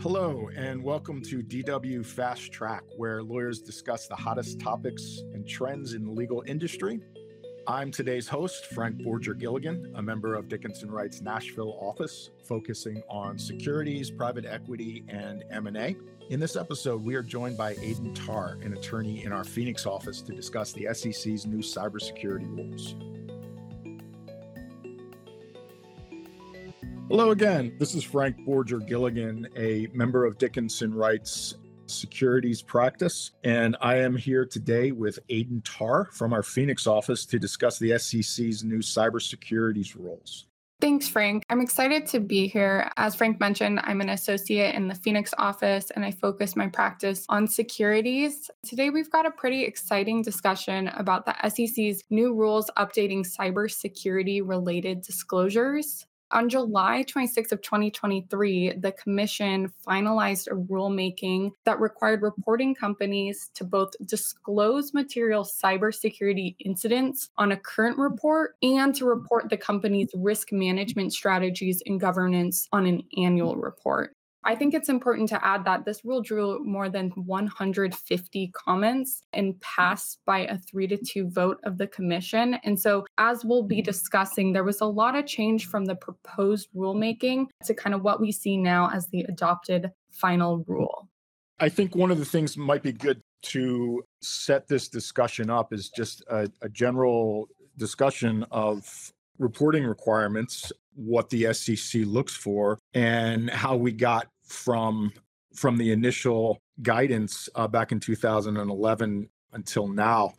Hello, and welcome to DW Fast Track, where lawyers discuss the hottest topics and trends in the legal industry. I'm today's host, Frank Borger Gilligan, a member of Dickinson Wright's Nashville office, focusing on securities, private equity, and M&A. In this episode, we are joined by Adin Tarr, an attorney in our Phoenix office, to discuss the SEC's new cybersecurity rules. Hello again. This is Frank Borger Gilligan, a member of Dickinson Wright's securities practice. And I am here today with Adin Tarr from our Phoenix office to discuss the SEC's new cybersecurity rules. Thanks, Frank. I'm excited to be here. As Frank mentioned, I'm an associate in the Phoenix office and I focus my practice on securities. Today, we've got a pretty exciting discussion about the SEC's new rules updating cybersecurity related disclosures. On July 26 of 2023, the commission finalized a rulemaking that required reporting companies to both disclose material cybersecurity incidents on a current report and to report the company's risk management strategies and governance on an annual report. I think it's important to add that this rule drew more than 150 comments and passed by a three to two vote of the commission. And so, as we'll be mm-hmm. discussing, there was a lot of change from the proposed rulemaking to kind of what we see now as the adopted final rule. I think one of the things might be good to set this discussion up is just a, a general discussion of reporting requirements, what the SEC looks for, and how we got from from the initial guidance uh, back in 2011 until now.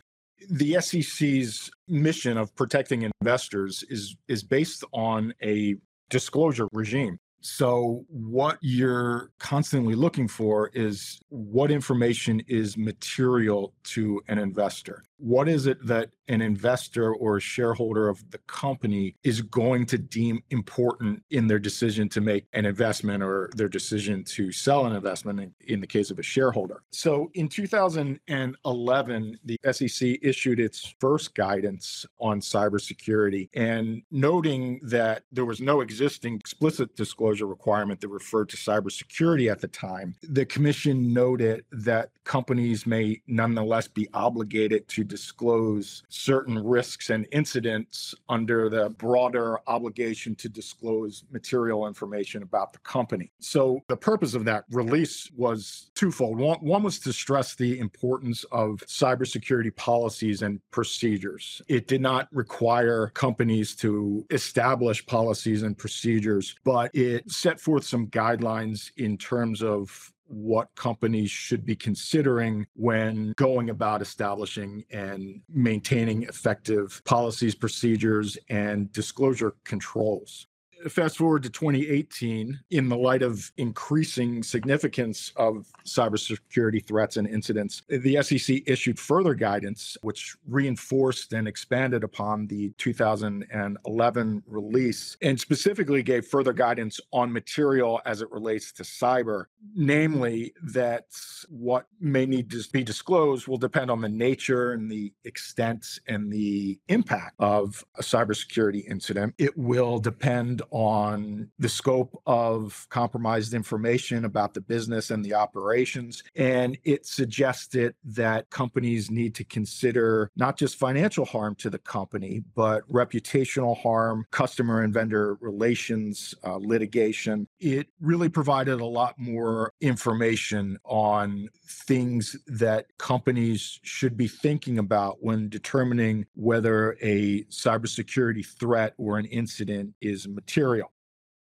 The SEC's mission of protecting investors is is based on a disclosure regime. So, what you're constantly looking for is what information is material to an investor. What is it that an investor or a shareholder of the company is going to deem important in their decision to make an investment or their decision to sell an investment in, in the case of a shareholder? So, in 2011, the SEC issued its first guidance on cybersecurity and noting that there was no existing explicit disclosure requirement that referred to cybersecurity at the time, the commission noted that companies may nonetheless be obligated to disclose certain risks and incidents under the broader obligation to disclose material information about the company. So the purpose of that release was twofold. One, one was to stress the importance of cybersecurity policies and procedures. It did not require companies to establish policies and procedures, but it set forth some guidelines in terms of what companies should be considering when going about establishing and maintaining effective policies, procedures, and disclosure controls fast forward to 2018, in the light of increasing significance of cybersecurity threats and incidents, the SEC issued further guidance, which reinforced and expanded upon the 2011 release, and specifically gave further guidance on material as it relates to cyber, namely that what may need to be disclosed will depend on the nature and the extent and the impact of a cybersecurity incident. It will depend on the scope of compromised information about the business and the operations. And it suggested that companies need to consider not just financial harm to the company, but reputational harm, customer and vendor relations, uh, litigation. It really provided a lot more information on things that companies should be thinking about when determining whether a cybersecurity threat or an incident is material material.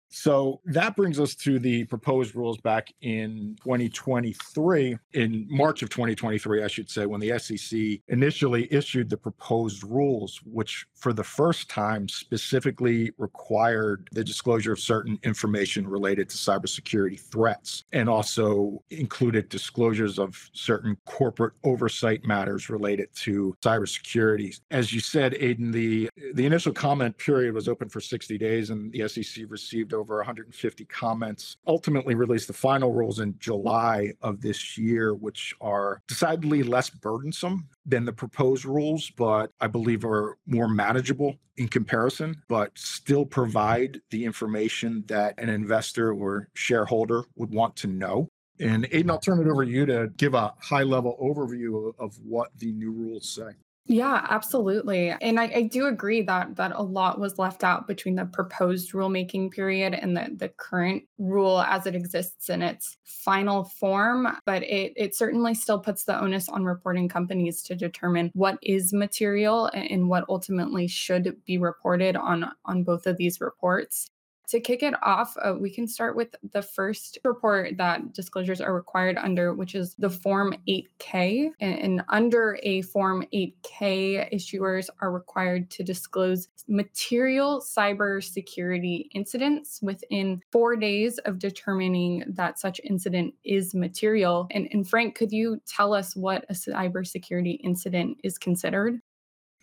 So that brings us to the proposed rules back in 2023, in March of 2023, I should say, when the SEC initially issued the proposed rules, which for the first time specifically required the disclosure of certain information related to cybersecurity threats and also included disclosures of certain corporate oversight matters related to cybersecurity. As you said, Adin, the, the initial comment period was open for 60 days and the SEC received over over 150 comments, ultimately released the final rules in July of this year, which are decidedly less burdensome than the proposed rules, but I believe are more manageable in comparison, but still provide the information that an investor or shareholder would want to know. And Adin, I'll turn it over to you to give a high level overview of what the new rules say. Yeah, absolutely. And I, I, do agree that that a lot was left out between the proposed rulemaking period and the, the current rule as it exists in its final form. But it, it certainly still puts the onus on reporting companies to determine what is material and what ultimately should be reported on, on both of these reports. To kick it off, uh, we can start with the first report that disclosures are required under, which is the Form 8K. And, and under a Form 8K, issuers are required to disclose material cybersecurity incidents within four days of determining that such incident is material. And, and Frank, could you tell us what a cybersecurity incident is considered?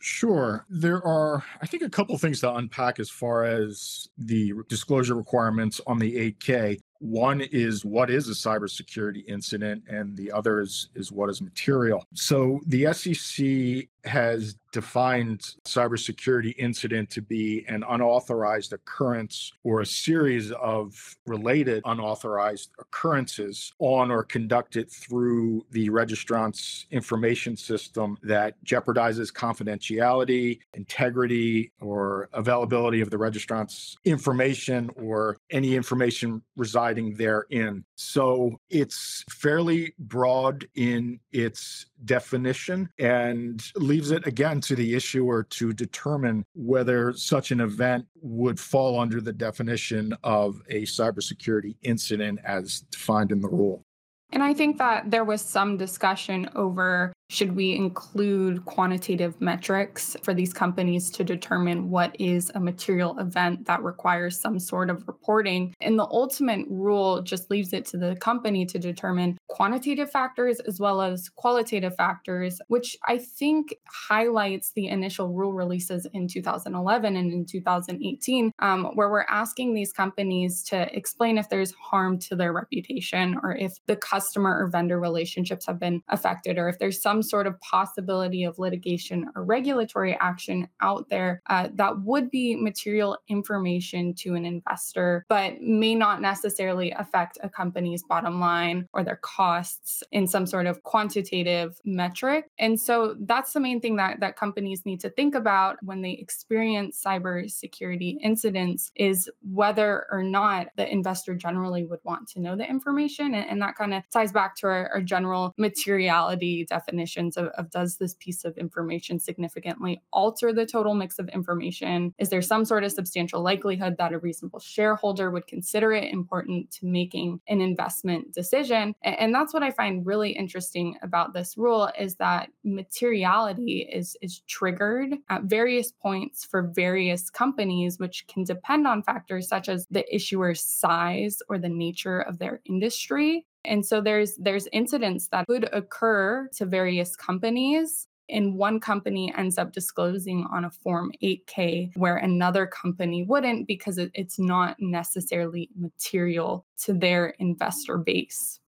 Sure. There are, I think, a couple things to unpack as far as the disclosure requirements on the 8K. One is what is a cybersecurity incident, and the other is, is what is material. So the SEC has defined cybersecurity incident to be an unauthorized occurrence or a series of related unauthorized occurrences on or conducted through the registrant's information system that jeopardizes confidentiality, integrity, or availability of the registrant's information or any information residing therein. So it's fairly broad in its definition and leaves it again to the issuer to determine whether such an event would fall under the definition of a cybersecurity incident as defined in the rule. And I think that there was some discussion over should we include quantitative metrics for these companies to determine what is a material event that requires some sort of reporting? And the ultimate rule just leaves it to the company to determine quantitative factors as well as qualitative factors, which I think highlights the initial rule releases in 2011 and in 2018, um, where we're asking these companies to explain if there's harm to their reputation or if the customer or vendor relationships have been affected or if there's some sort of possibility of litigation or regulatory action out there uh, that would be material information to an investor, but may not necessarily affect a company's bottom line or their costs in some sort of quantitative metric. And so that's the main thing that, that companies need to think about when they experience cybersecurity incidents is whether or not the investor generally would want to know the information. And, and that kind of ties back to our, our general materiality definition definitions of, of does this piece of information significantly alter the total mix of information? Is there some sort of substantial likelihood that a reasonable shareholder would consider it important to making an investment decision? And, and that's what I find really interesting about this rule is that materiality is, is triggered at various points for various companies, which can depend on factors such as the issuer's size or the nature of their industry and so there's there's incidents that could occur to various companies and one company ends up disclosing on a form 8k where another company wouldn't because it, it's not necessarily material to their investor base.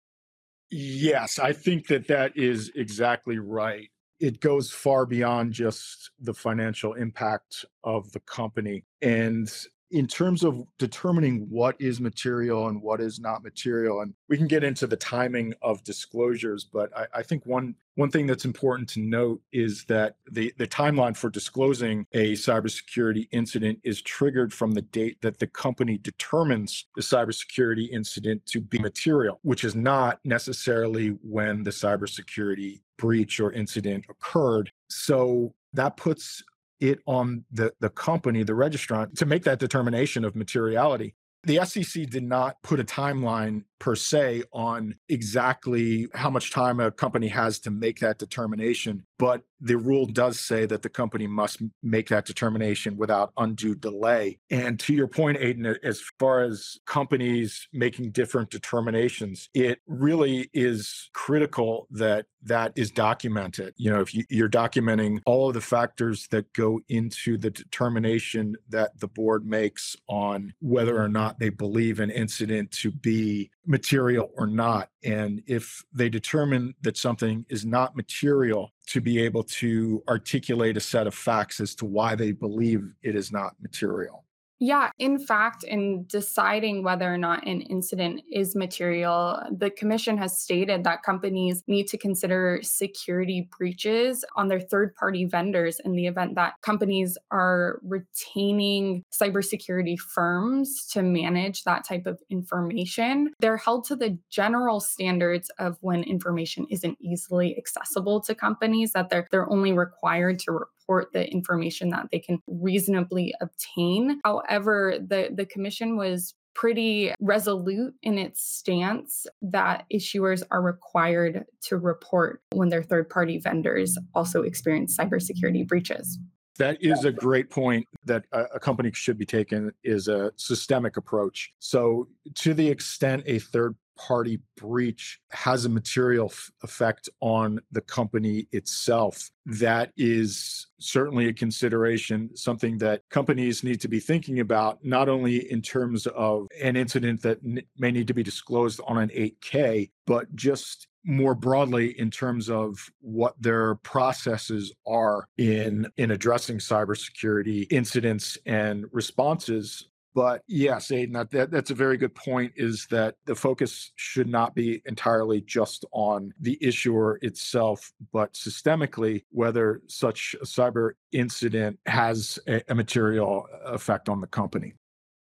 Yes i think that that is exactly right. It goes far beyond just the financial impact of the company and in terms of determining what is material and what is not material and we can get into the timing of disclosures but i, I think one one thing that's important to note is that the, the timeline for disclosing a cybersecurity incident is triggered from the date that the company determines the cybersecurity incident to be material, which is not necessarily when the cybersecurity breach or incident occurred. So that puts it on the, the company, the registrant, to make that determination of materiality. The SEC did not put a timeline per se on exactly how much time a company has to make that determination. But the rule does say that the company must make that determination without undue delay. And to your point, Adin, as far as companies making different determinations, it really is critical that that is documented. You know, if you, you're documenting all of the factors that go into the determination that the board makes on whether or not they believe an incident to be material or not. And if they determine that something is not material, to be able to articulate a set of facts as to why they believe it is not material. Yeah, in fact, in deciding whether or not an incident is material, the Commission has stated that companies need to consider security breaches on their third party vendors in the event that companies are retaining cybersecurity firms to manage that type of information. They're held to the general standards of when information isn't easily accessible to companies, that they're, they're only required to report the information that they can reasonably obtain. However, the, the commission was pretty resolute in its stance that issuers are required to report when their third party vendors also experience cybersecurity breaches. That is a great point that a, company should be taking is a systemic approach. So to the extent a third party breach has a material f- effect on the company itself. That is certainly a consideration, something that companies need to be thinking about, not only in terms of an incident that n- may need to be disclosed on an 8K, but just more broadly in terms of what their processes are in in addressing cybersecurity incidents and responses but yes, Adin, that, that, that's a very good point is that the focus should not be entirely just on the issuer itself, but systemically, whether such a cyber incident has a, a material effect on the company.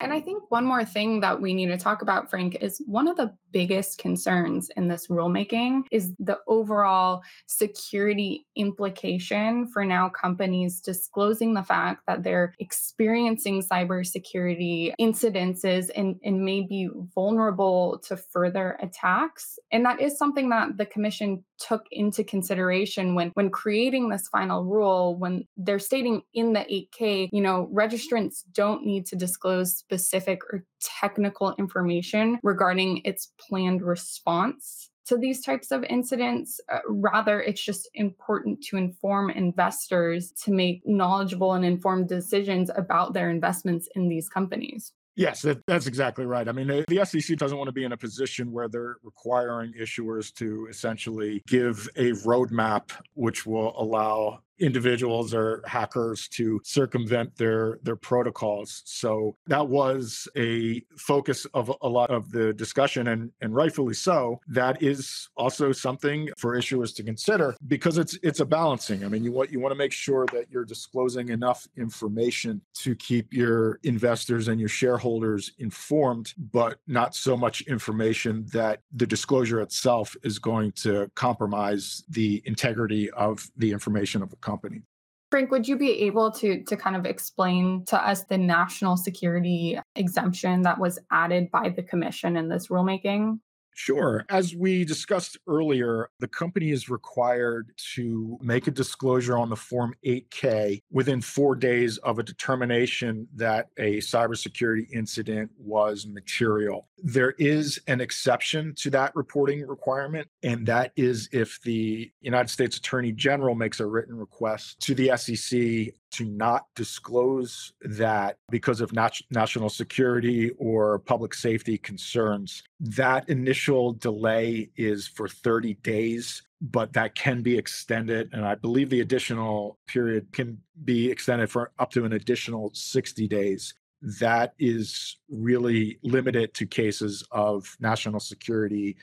And I think one more thing that we need to talk about, Frank, is one of the biggest concerns in this rulemaking is the overall security implication for now companies disclosing the fact that they're experiencing cybersecurity incidences and, and may be vulnerable to further attacks. And that is something that the Commission took into consideration when when creating this final rule when they're stating in the 8k you know registrants don't need to disclose specific or technical information regarding its planned response to these types of incidents. Uh, rather, it's just important to inform investors to make knowledgeable and informed decisions about their investments in these companies. Yes, that, that's exactly right. I mean, the SEC doesn't want to be in a position where they're requiring issuers to essentially give a roadmap which will allow individuals or hackers to circumvent their their protocols. So that was a focus of a lot of the discussion and and rightfully so. That is also something for issuers to consider because it's it's a balancing. I mean you want you want to make sure that you're disclosing enough information to keep your investors and your shareholders informed but not so much information that the disclosure itself is going to compromise the integrity of the information of the company. Frank, would you be able to to kind of explain to us the national security exemption that was added by the commission in this rulemaking? Sure. As we discussed earlier, the company is required to make a disclosure on the Form 8K within four days of a determination that a cybersecurity incident was material. There is an exception to that reporting requirement, and that is if the United States Attorney General makes a written request to the SEC to not disclose that because of nat- national security or public safety concerns. That initial delay is for 30 days, but that can be extended. And I believe the additional period can be extended for up to an additional 60 days. That is really limited to cases of national security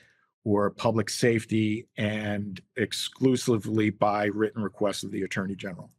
or public safety and exclusively by written request of the Attorney General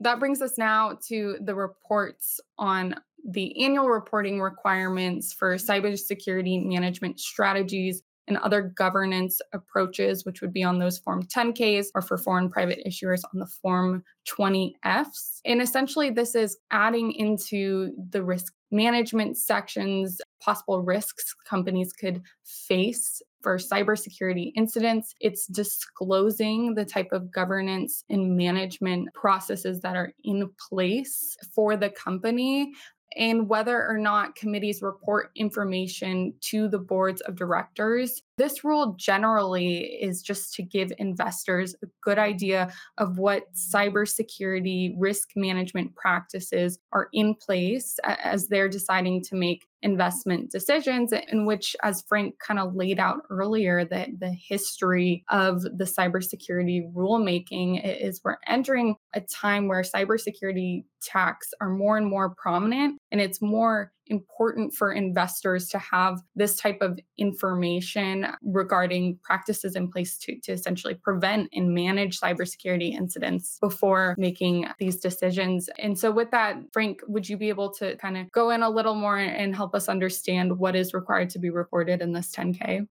that brings us now to the reports on the annual reporting requirements for cybersecurity management strategies and other governance approaches, which would be on those Form 10Ks or for foreign private issuers on the Form 20Fs. And essentially, this is adding into the risk management sections possible risks companies could face for cybersecurity incidents. It's disclosing the type of governance and management processes that are in place for the company and whether or not committees report information to the boards of directors This rule generally is just to give investors a good idea of what cybersecurity risk management practices are in place as they're deciding to make investment decisions in which as frank kind of laid out earlier that the history of the cybersecurity rulemaking is we're entering a time where cybersecurity attacks are more and more prominent and it's more important for investors to have this type of information regarding practices in place to, to essentially prevent and manage cybersecurity incidents before making these decisions. And so, with that, Frank, would you be able to kind of go in a little more and help us understand what is required to be reported in this 10K?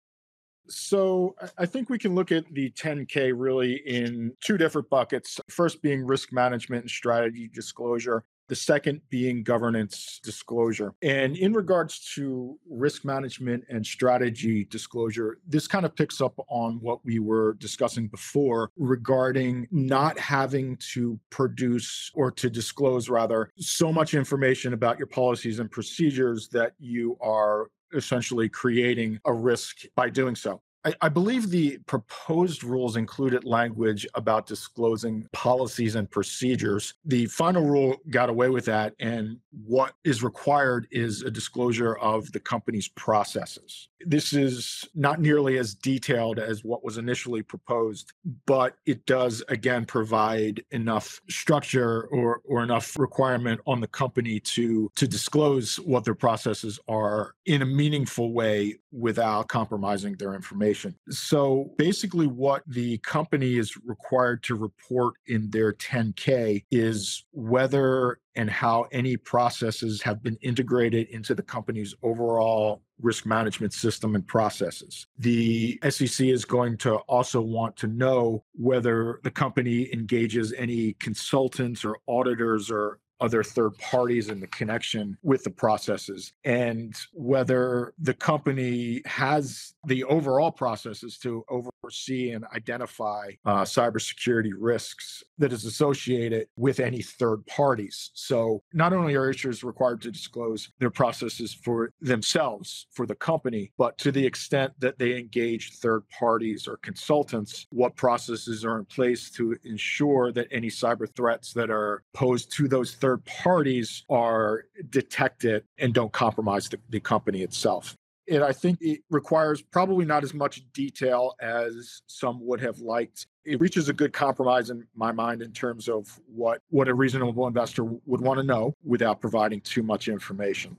So I think we can look at the 10K really in two different buckets. First being risk management and strategy disclosure, the second being governance disclosure. And in regards to risk management and strategy disclosure, this kind of picks up on what we were discussing before regarding not having to produce or to disclose, rather, so much information about your policies and procedures that you are essentially creating a risk by doing so. I, believe the proposed rules included language about disclosing policies and procedures. The final rule got away with that, and what is required is a disclosure of the company's processes. This is not nearly as detailed as what was initially proposed, but it does again provide enough structure or, or enough requirement on the company to, to disclose what their processes are in a meaningful way without compromising their information. So basically, what the company is required to report in their 10K is whether and how any processes have been integrated into the company's overall risk management system and processes. The SEC is going to also want to know whether the company engages any consultants or auditors or other third parties in the connection with the processes and whether the company has the overall processes to oversee and identify uh, cybersecurity risks that is associated with any third parties. So, not only are issuers required to disclose their processes for themselves, for the company, but to the extent that they engage third parties or consultants, what processes are in place to ensure that any cyber threats that are posed to those third parties are detected and don't compromise the, the company itself and I think it requires probably not as much detail as some would have liked it reaches a good compromise in my mind in terms of what what a reasonable investor would want to know without providing too much information.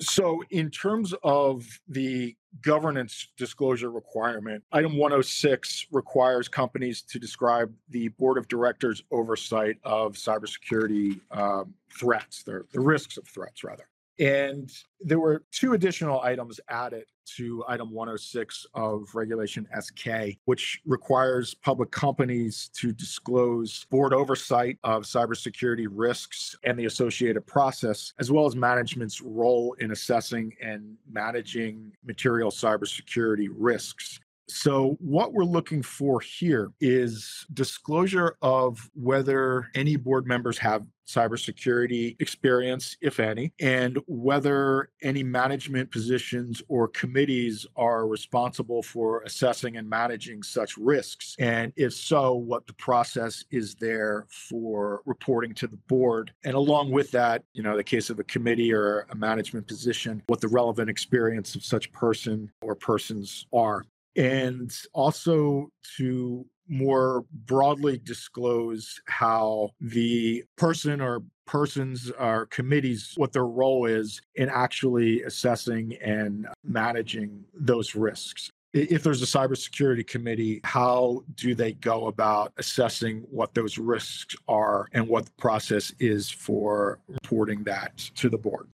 So, in terms of the governance disclosure requirement, item 106 requires companies to describe the board of directors' oversight of cybersecurity um, threats, the, the risks of threats, rather. And there were two additional items added to item 106 of Regulation SK, which requires public companies to disclose board oversight of cybersecurity risks and the associated process, as well as management's role in assessing and managing material cybersecurity risks. So, what we're looking for here is disclosure of whether any board members have cybersecurity experience, if any, and whether any management positions or committees are responsible for assessing and managing such risks. And if so, what the process is there for reporting to the board. And along with that, you know, the case of a committee or a management position, what the relevant experience of such person or persons are and also to more broadly disclose how the person or persons or committees what their role is in actually assessing and managing those risks if there's a cybersecurity committee, how do they go about assessing what those risks are and what the process is for reporting that to the board?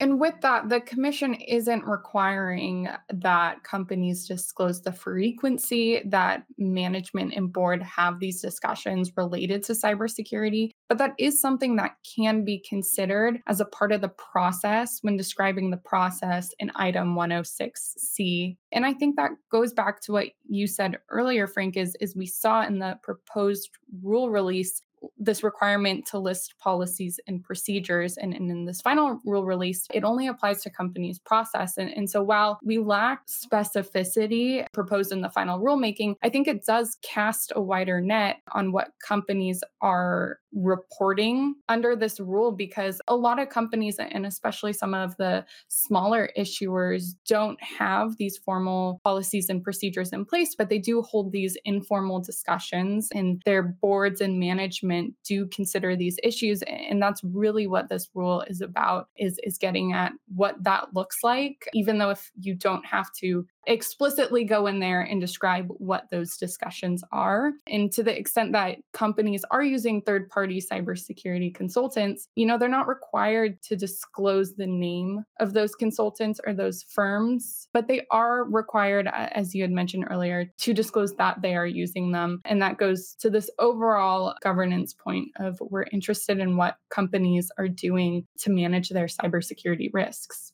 And with that, the commission isn't requiring that companies disclose the frequency that management and board have these discussions related to cybersecurity, but that is something that can be considered as a part of the process when describing the process in item 106C. And I think that goes back to what you said earlier, Frank, is, is we saw in the proposed rule release this requirement to list policies and procedures. And, and in this final rule release, it only applies to companies' process. And, and so while we lack specificity proposed in the final rulemaking, I think it does cast a wider net on what companies are reporting under this rule because a lot of companies and especially some of the smaller issuers don't have these formal policies and procedures in place but they do hold these informal discussions and their boards and management do consider these issues. And that's really what this rule is about is is getting at what that looks like even though if you don't have to explicitly go in there and describe what those discussions are. And to the extent that companies are using third party cybersecurity consultants, you know, they're not required to disclose the name of those consultants or those firms, but they are required, as you had mentioned earlier, to disclose that they are using them. And that goes to this overall governance point of we're interested in what companies are doing to manage their cybersecurity risks.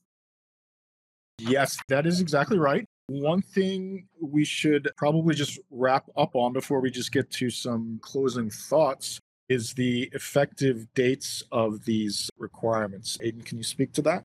Yes, that is exactly right. One thing we should probably just wrap up on before we just get to some closing thoughts is the effective dates of these requirements. Adin, can you speak to that?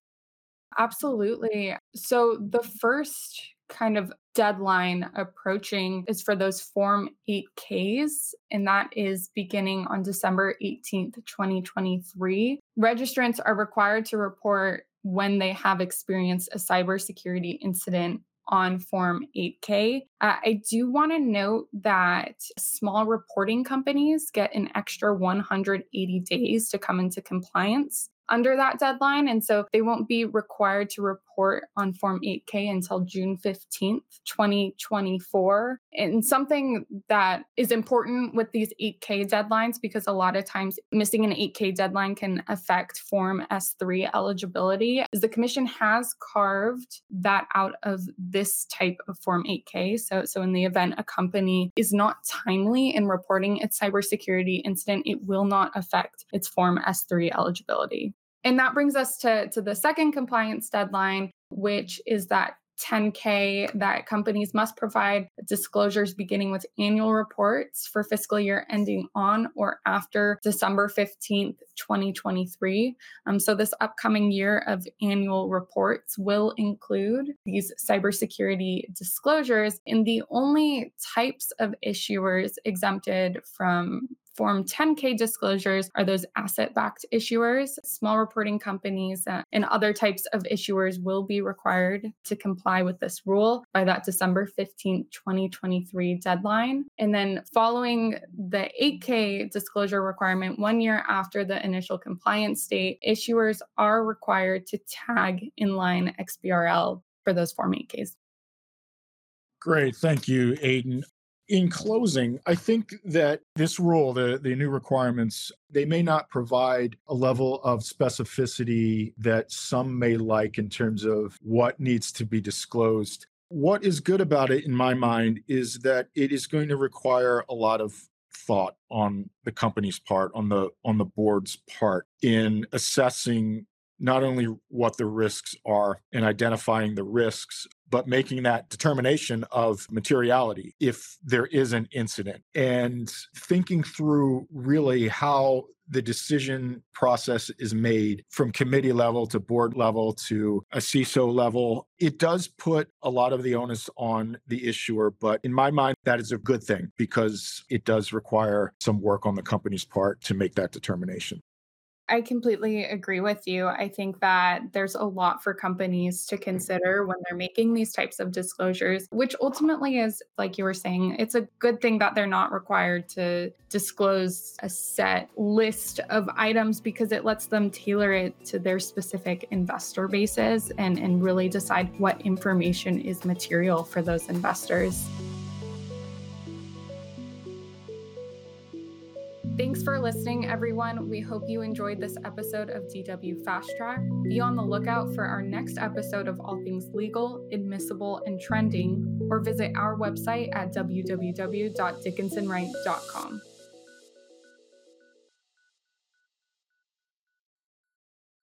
Absolutely. So, the first kind of deadline approaching is for those Form 8Ks, and that is beginning on December 18th, 2023. Registrants are required to report when they have experienced a cybersecurity incident on Form 8K. Uh, I do want to note that small reporting companies get an extra 180 days to come into compliance under that deadline. And so they won't be required to report on Form 8K until June 15th, 2024. And something that is important with these 8K deadlines, because a lot of times missing an 8K deadline can affect Form S3 eligibility, is the Commission has carved that out of this type of Form 8K. So, so in the event a company is not timely in reporting its cybersecurity incident, it will not affect its Form S3 eligibility. And that brings us to, to the second compliance deadline, which is that 10K that companies must provide disclosures beginning with annual reports for fiscal year ending on or after December 15th, 2023. Um, so, this upcoming year of annual reports will include these cybersecurity disclosures. And the only types of issuers exempted from Form 10K disclosures are those asset backed issuers. Small reporting companies uh, and other types of issuers will be required to comply with this rule by that December 15, 2023 deadline. And then following the 8K disclosure requirement, one year after the initial compliance date, issuers are required to tag inline XBRL for those Form 8Ks. Great. Thank you, Adin in closing, I think that this rule, the, the new requirements, they may not provide a level of specificity that some may like in terms of what needs to be disclosed. What is good about it, in my mind, is that it is going to require a lot of thought on the company's part, on the on the board's part, in assessing not only what the risks are and identifying the risks, but making that determination of materiality if there is an incident and thinking through really how the decision process is made from committee level to board level to a CISO level. It does put a lot of the onus on the issuer, but in my mind, that is a good thing because it does require some work on the company's part to make that determination. I completely agree with you. I think that there's a lot for companies to consider when they're making these types of disclosures, which ultimately is, like you were saying, it's a good thing that they're not required to disclose a set list of items because it lets them tailor it to their specific investor bases and, and really decide what information is material for those investors. Thanks for listening, everyone. We hope you enjoyed this episode of DW Fast Track. Be on the lookout for our next episode of All Things Legal, Admissible, and Trending, or visit our website at www.dickinsonwright.com.